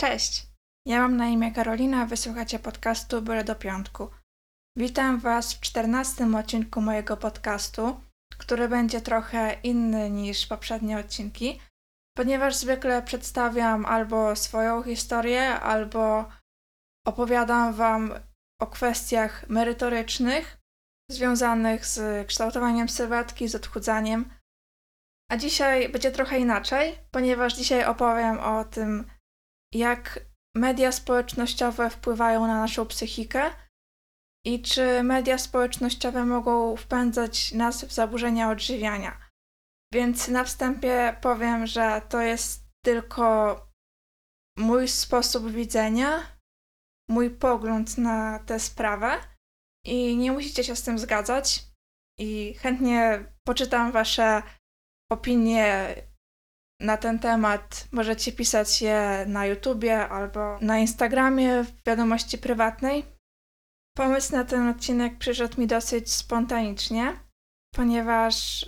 Cześć! Ja mam na imię Karolina, wysłuchacie podcastu Byle do Piątku. Witam Was w czternastym odcinku mojego podcastu, który będzie trochę inny niż poprzednie odcinki, ponieważ zwykle przedstawiam albo swoją historię, albo opowiadam Wam o kwestiach merytorycznych związanych z kształtowaniem sylwetki, z odchudzaniem. A dzisiaj będzie trochę inaczej, ponieważ dzisiaj opowiem o tym, jak media społecznościowe wpływają na naszą psychikę i czy media społecznościowe mogą wpędzać nas w zaburzenia odżywiania. Więc na wstępie powiem, że to jest tylko mój sposób widzenia, mój pogląd na tę sprawę i nie musicie się z tym zgadzać. I chętnie poczytam Wasze opinie na ten temat. Możecie pisać je na YouTubie albo na Instagramie w wiadomości prywatnej. Pomysł na ten odcinek przyszedł mi dosyć spontanicznie, ponieważ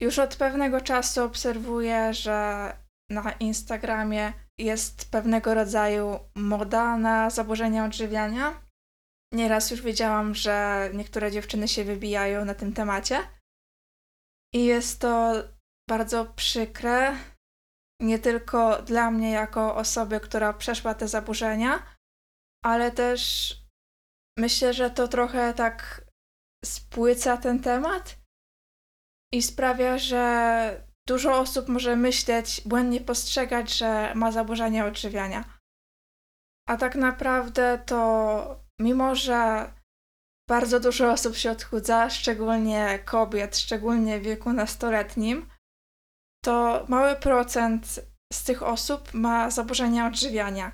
już od pewnego czasu obserwuję, że na Instagramie jest pewnego rodzaju moda na zaburzenia odżywiania. Nieraz już wiedziałam, że niektóre dziewczyny się wybijają na tym temacie. I jest to bardzo przykre, nie tylko dla mnie jako osoby, która przeszła te zaburzenia, ale też myślę, że to trochę tak spłyca ten temat i sprawia, że dużo osób może myśleć, błędnie postrzegać, że ma zaburzenia odżywiania. A tak naprawdę to, mimo że bardzo dużo osób się odchudza, szczególnie kobiet, szczególnie w wieku nastoletnim, to mały procent z tych osób ma zaburzenia odżywiania.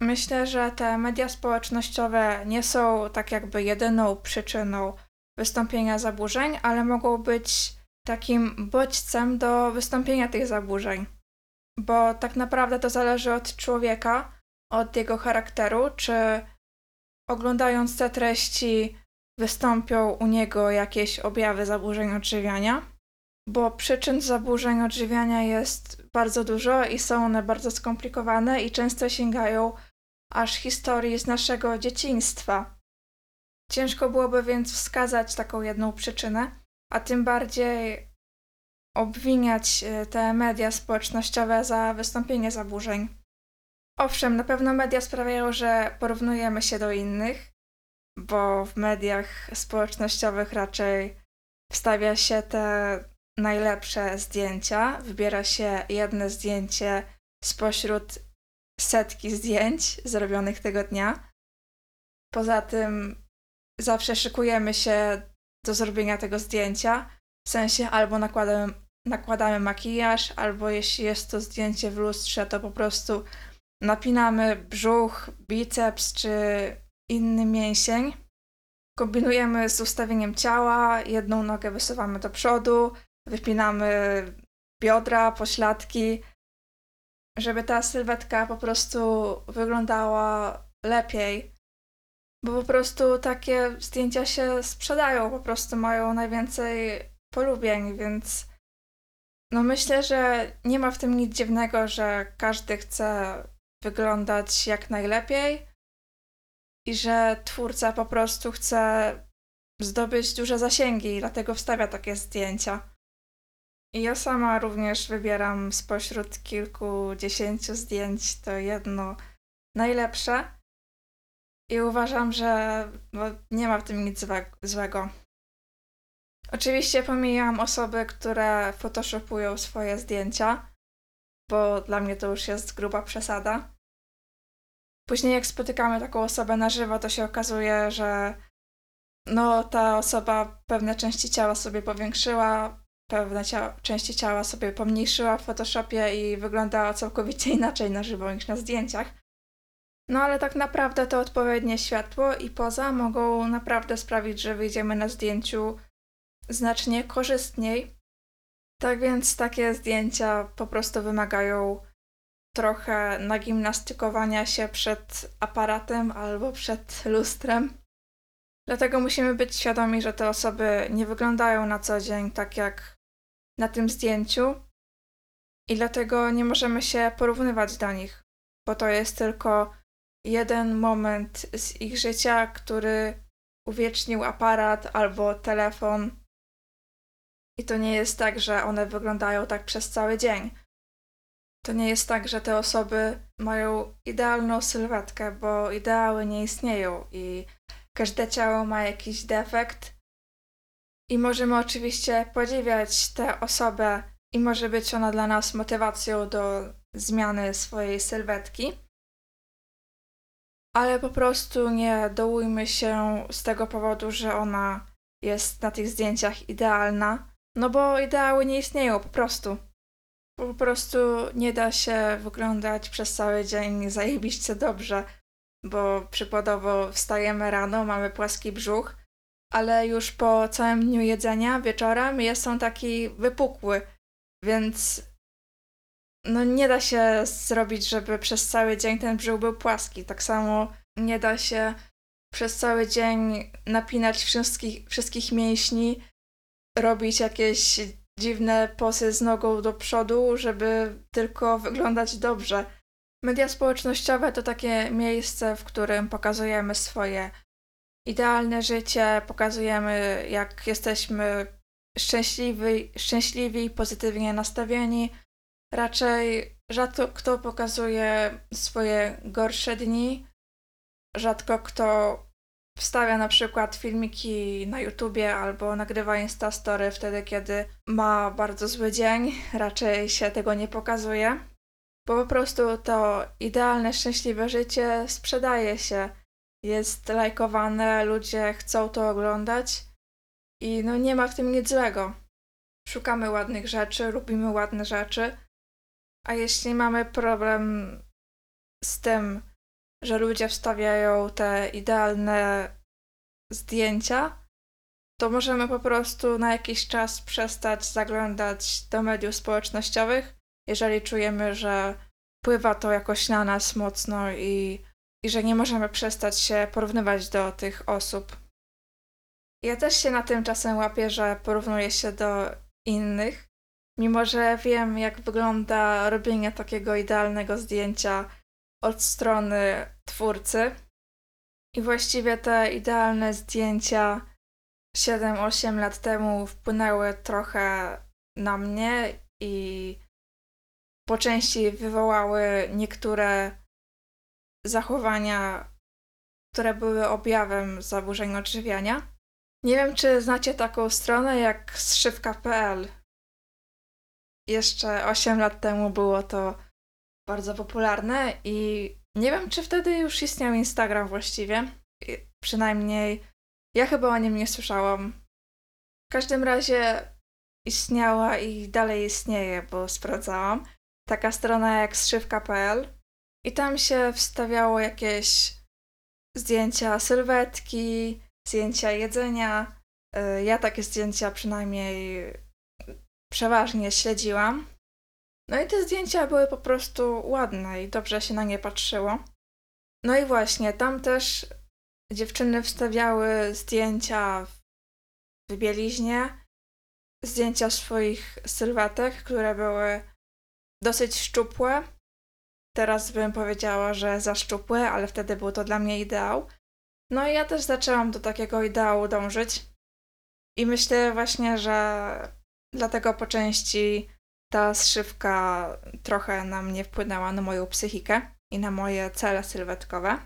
Myślę, że te media społecznościowe nie są tak jakby jedyną przyczyną wystąpienia zaburzeń, ale mogą być takim bodźcem do wystąpienia tych zaburzeń. Bo tak naprawdę to zależy od człowieka, od jego charakteru, czy oglądając te treści wystąpią u niego jakieś objawy zaburzeń odżywiania bo przyczyn zaburzeń odżywiania jest bardzo dużo i są one bardzo skomplikowane i często sięgają aż historii z naszego dzieciństwa. Ciężko byłoby więc wskazać taką jedną przyczynę, a tym bardziej obwiniać e, te media społecznościowe za wystąpienie zaburzeń. Owszem, na pewno media sprawiają, że porównujemy się do innych, bo w mediach społecznościowych raczej wstawia się te najlepsze zdjęcia. Wybiera się jedno zdjęcie spośród setki zdjęć zrobionych tego dnia. Poza tym zawsze szykujemy się do zrobienia tego zdjęcia. W sensie albo nakładamy, nakładamy makijaż, albo jeśli jest to zdjęcie w lustrze, to po prostu napinamy brzuch, biceps czy inny mięsień. Kombinujemy z ustawieniem ciała, jedną nogę wysuwamy do przodu, wypinamy biodra, pośladki, żeby ta sylwetka po prostu wyglądała lepiej. Bo po prostu takie zdjęcia się sprzedają, po prostu mają najwięcej polubień, więc no myślę, że nie ma w tym nic dziwnego, że każdy chce wyglądać jak najlepiej i że twórca po prostu chce zdobyć duże zasięgi, dlatego wstawia takie zdjęcia. Ja sama również wybieram spośród kilkudziesięciu zdjęć to jedno najlepsze. I uważam, że no, nie ma w tym nic złego. Oczywiście pomijam osoby, które photoshopują swoje zdjęcia, bo dla mnie to już jest gruba przesada. Później jak spotykamy taką osobę na żywo, to się okazuje, że no ta osoba pewne części ciała sobie powiększyła, pewne części ciała sobie pomniejszyła w Photoshopie i wyglądała całkowicie inaczej na żywo niż na zdjęciach. No ale tak naprawdę to odpowiednie światło i poza mogą naprawdę sprawić, że wyjdziemy na zdjęciu znacznie korzystniej. Tak więc takie zdjęcia po prostu wymagają trochę nagimnastykowania się przed aparatem albo przed lustrem. Dlatego musimy być świadomi, że te osoby nie wyglądają na co dzień tak jak na tym zdjęciu i dlatego nie możemy się porównywać do nich. bo to jest tylko jeden moment z ich życia, który uwiecznił aparat albo telefon. I to nie jest tak, że one wyglądają tak przez cały dzień. To nie jest tak, że te osoby mają idealną sylwetkę, bo ideały nie istnieją i każde ciało ma jakiś defekt. I możemy oczywiście podziwiać tę osobę, i może być ona dla nas motywacją do zmiany swojej sylwetki. Ale po prostu nie dołujmy się z tego powodu, że ona jest na tych zdjęciach idealna, no bo ideały nie istnieją po prostu. Po prostu nie da się wyglądać przez cały dzień zajebiście dobrze, bo przykładowo wstajemy rano, mamy płaski brzuch, ale już po całym dniu jedzenia wieczorem jest on taki wypukły, więc no nie da się zrobić, żeby przez cały dzień ten brzuch był płaski. Tak samo nie da się przez cały dzień napinać wszystkich, wszystkich mięśni, robić jakieś dziwne posy z nogą do przodu, żeby tylko wyglądać dobrze. Media społecznościowe to takie miejsce, w którym pokazujemy swoje idealne życie, pokazujemy jak jesteśmy szczęśliwi, szczęśliwi i pozytywnie nastawieni. Raczej rzadko kto pokazuje swoje gorsze dni, rzadko kto wstawia na przykład filmiki na YouTubie albo nagrywa Instastory wtedy, kiedy ma bardzo zły dzień. Raczej się tego nie pokazuje, bo po prostu to idealne, szczęśliwe życie sprzedaje się, jest lajkowane, ludzie chcą to oglądać i no nie ma w tym nic złego. Szukamy ładnych rzeczy, lubimy ładne rzeczy, a jeśli mamy problem z tym, że ludzie wstawiają te idealne zdjęcia, to możemy po prostu na jakiś czas przestać zaglądać do mediów społecznościowych, jeżeli czujemy, że wpływa to jakoś na nas mocno i, i że nie możemy przestać się porównywać do tych osób. Ja też się na tym czasem łapię, że porównuję się do innych, mimo że wiem, jak wygląda robienie takiego idealnego zdjęcia od strony twórcy. I właściwie te idealne zdjęcia 7-8 lat temu wpłynęły trochę na mnie i po części wywołały niektóre zachowania, które były objawem zaburzeń odżywiania. Nie wiem, czy znacie taką stronę jak zszywka.pl. Jeszcze 8 lat temu było to bardzo popularne i nie wiem, czy wtedy już istniał Instagram właściwie. Przynajmniej ja chyba o nim nie słyszałam. W każdym razie istniała i dalej istnieje, bo sprawdzałam. Taka strona jak zszywka.pl i tam się wstawiało jakieś zdjęcia sylwetki, zdjęcia jedzenia. Y, ja takie zdjęcia przynajmniej przeważnie śledziłam. No i te zdjęcia były po prostu ładne i dobrze się na nie patrzyło. No i właśnie, tam też dziewczyny wstawiały zdjęcia w bieliźnie, zdjęcia swoich sylwetek, które były dosyć szczupłe. Teraz bym powiedziała, że za szczupłe, ale wtedy był to dla mnie ideał. No i ja też zaczęłam do takiego ideału dążyć. I myślę właśnie, że dlatego po części ta zszywka trochę na mnie wpłynęła na moją psychikę i na moje cele sylwetkowe.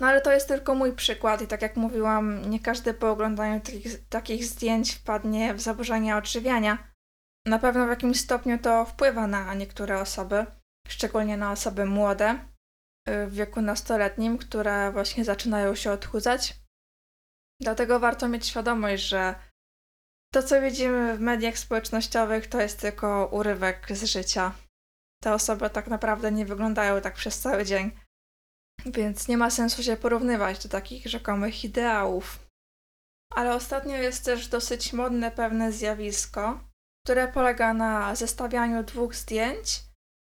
No ale to jest tylko mój przykład i tak jak mówiłam, nie każdy po oglądaniu takich, takich zdjęć wpadnie w zaburzenia odżywiania. Na pewno w jakimś stopniu to wpływa na niektóre osoby, szczególnie na osoby młode, y, w wieku nastoletnim, które właśnie zaczynają się odchudzać. Dlatego warto mieć świadomość, że to, co widzimy w mediach społecznościowych, to jest tylko urywek z życia. Te osoby tak naprawdę nie wyglądają tak przez cały dzień, więc nie ma sensu się porównywać do takich rzekomych ideałów. Ale ostatnio jest też dosyć modne pewne zjawisko, które polega na zestawianiu dwóch zdjęć,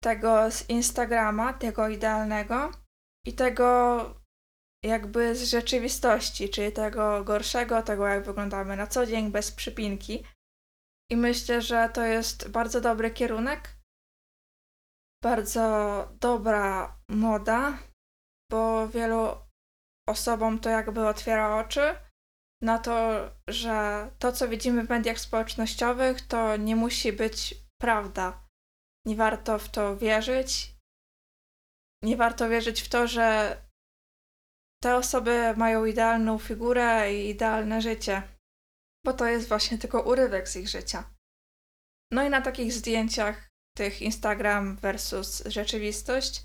tego z Instagrama, tego idealnego, i tego jakby z rzeczywistości, czyli tego gorszego, tego jak wyglądamy na co dzień, bez przypinki. I myślę, że to jest bardzo dobry kierunek, bardzo dobra moda, bo wielu osobom to jakby otwiera oczy na to, że to, co widzimy w mediach społecznościowych, to nie musi być prawda. Nie warto w to wierzyć. Nie warto wierzyć w to, że te osoby mają idealną figurę i idealne życie, bo to jest właśnie tylko urywek z ich życia. No i na takich zdjęciach, tych Instagram versus rzeczywistość,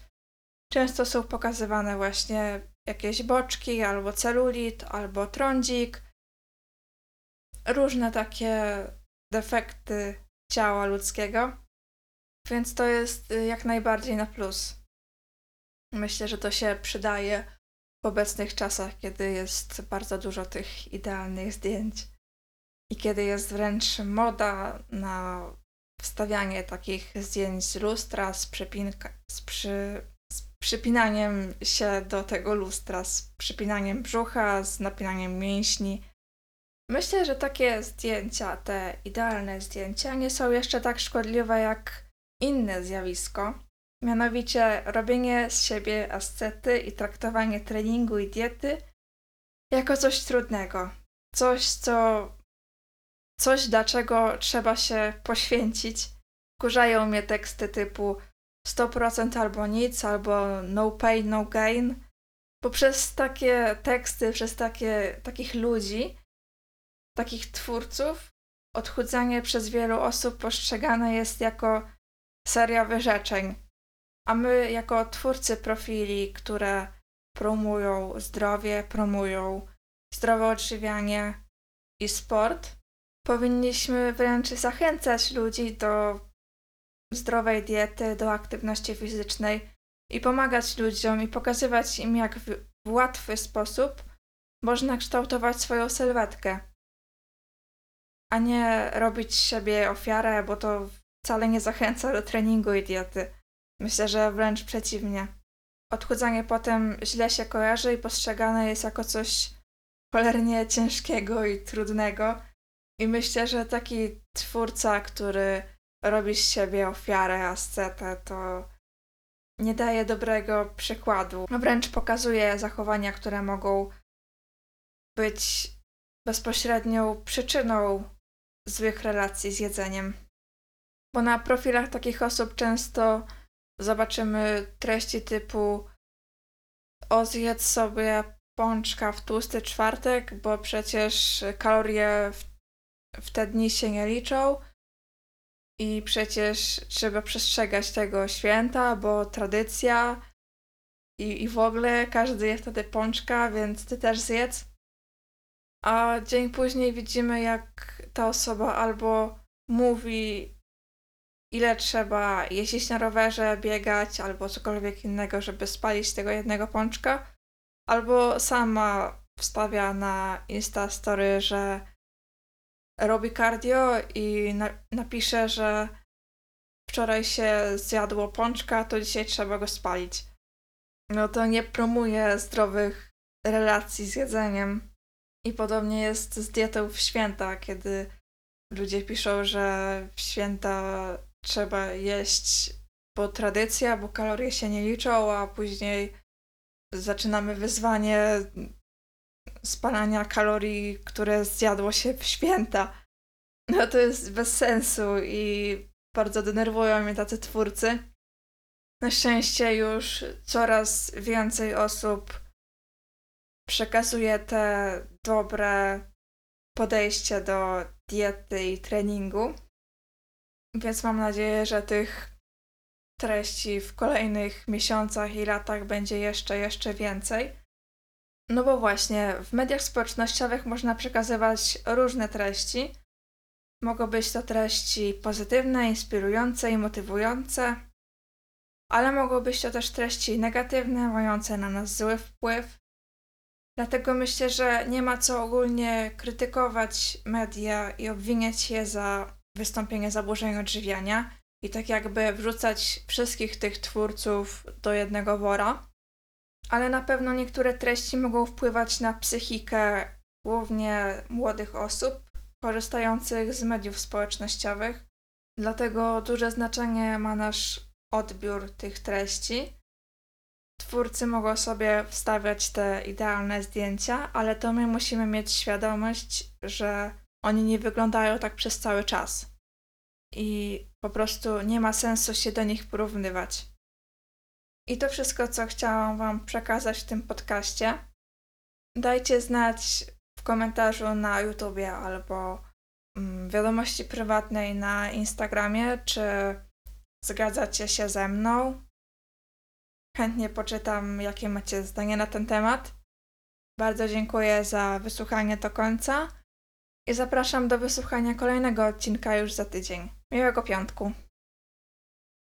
często są pokazywane właśnie jakieś boczki, albo celulit, albo trądzik, różne takie defekty ciała ludzkiego, więc to jest y, jak najbardziej na plus. Myślę, że to się przydaje w obecnych czasach, kiedy jest bardzo dużo tych idealnych zdjęć i kiedy jest wręcz moda na wstawianie takich zdjęć z lustra, z, przypinka, z, przy, z przypinaniem się do tego lustra, z przypinaniem brzucha, z napinaniem mięśni. Myślę, że takie zdjęcia, te idealne zdjęcia, nie są jeszcze tak szkodliwe jak inne zjawisko, mianowicie robienie z siebie ascety i traktowanie treningu i diety jako coś trudnego. Coś, co. coś, dlaczego trzeba się poświęcić. Kurzają mnie teksty typu 100% albo nic, albo no pain, no gain. Bo przez takie teksty, przez takie, takich ludzi, takich twórców, odchudzanie przez wielu osób postrzegane jest jako seria wyrzeczeń. A my, jako twórcy profili, które promują zdrowie, promują zdrowe odżywianie i sport, powinniśmy wręcz zachęcać ludzi do zdrowej diety, do aktywności fizycznej i pomagać ludziom i pokazywać im, jak w, łatwy sposób można kształtować swoją sylwetkę, a nie robić siebie ofiarę, bo to wcale nie zachęca do treningu i diety. Myślę, że wręcz przeciwnie. Odchudzanie potem źle się kojarzy i postrzegane jest jako coś cholernie ciężkiego i trudnego. I myślę, że taki twórca, który robi z siebie ofiarę, ascetę, to nie daje dobrego przykładu. Wręcz pokazuje zachowania, które mogą być bezpośrednią przyczyną złych relacji z jedzeniem. Bo na profilach takich osób często zobaczymy treści typu o zjedz sobie pączka w tłusty czwartek, bo przecież kalorie w, w te dni się nie liczą i przecież trzeba przestrzegać tego święta, bo tradycja i, i w ogóle każdy je wtedy pączka, więc ty też zjedz. A dzień później widzimy, jak ta osoba albo mówi ile trzeba jeździć na rowerze, biegać albo cokolwiek innego, żeby spalić tego jednego pączka, albo sama wstawia na Instastory, że robi cardio i na napisze, że wczoraj się zjadło pączka, to dzisiaj trzeba go spalić. No to nie promuje zdrowych relacji z jedzeniem. I podobnie jest z dietą w święta, kiedy ludzie piszą, że w święta trzeba jeść bo tradycja, bo kalorie się nie liczą, a później zaczynamy wyzwanie spalania kalorii, które zjadło się w święta. No to jest bez sensu i bardzo denerwują mnie tacy twórcy. Na szczęście już coraz więcej osób przekazuje te dobre podejście do diety i treningu. Więc mam nadzieję, że tych treści w kolejnych miesiącach i latach będzie jeszcze, jeszcze więcej. No bo właśnie, w mediach społecznościowych można przekazywać różne treści. Mogą być to treści pozytywne, inspirujące i motywujące, ale mogą być to też treści negatywne, mające na nas zły wpływ. Dlatego myślę, że nie ma co ogólnie krytykować media i obwiniać je za wystąpienie zaburzeń odżywiania i tak jakby wrzucać wszystkich tych twórców do jednego wora. Ale na pewno niektóre treści mogą wpływać na psychikę głównie młodych osób korzystających z mediów społecznościowych. Dlatego duże znaczenie ma nasz odbiór tych treści. Twórcy mogą sobie wstawiać te idealne zdjęcia, ale to my musimy mieć świadomość, że oni nie wyglądają tak przez cały czas. I po prostu nie ma sensu się do nich porównywać. I to wszystko, co chciałam Wam przekazać w tym podcaście. Dajcie znać w komentarzu na YouTubie albo mm, wiadomości prywatnej na Instagramie, czy zgadzacie się ze mną. Chętnie poczytam, jakie macie zdanie na ten temat. Bardzo dziękuję za wysłuchanie do końca i zapraszam do wysłuchania kolejnego odcinka już za tydzień. Miłego piątku.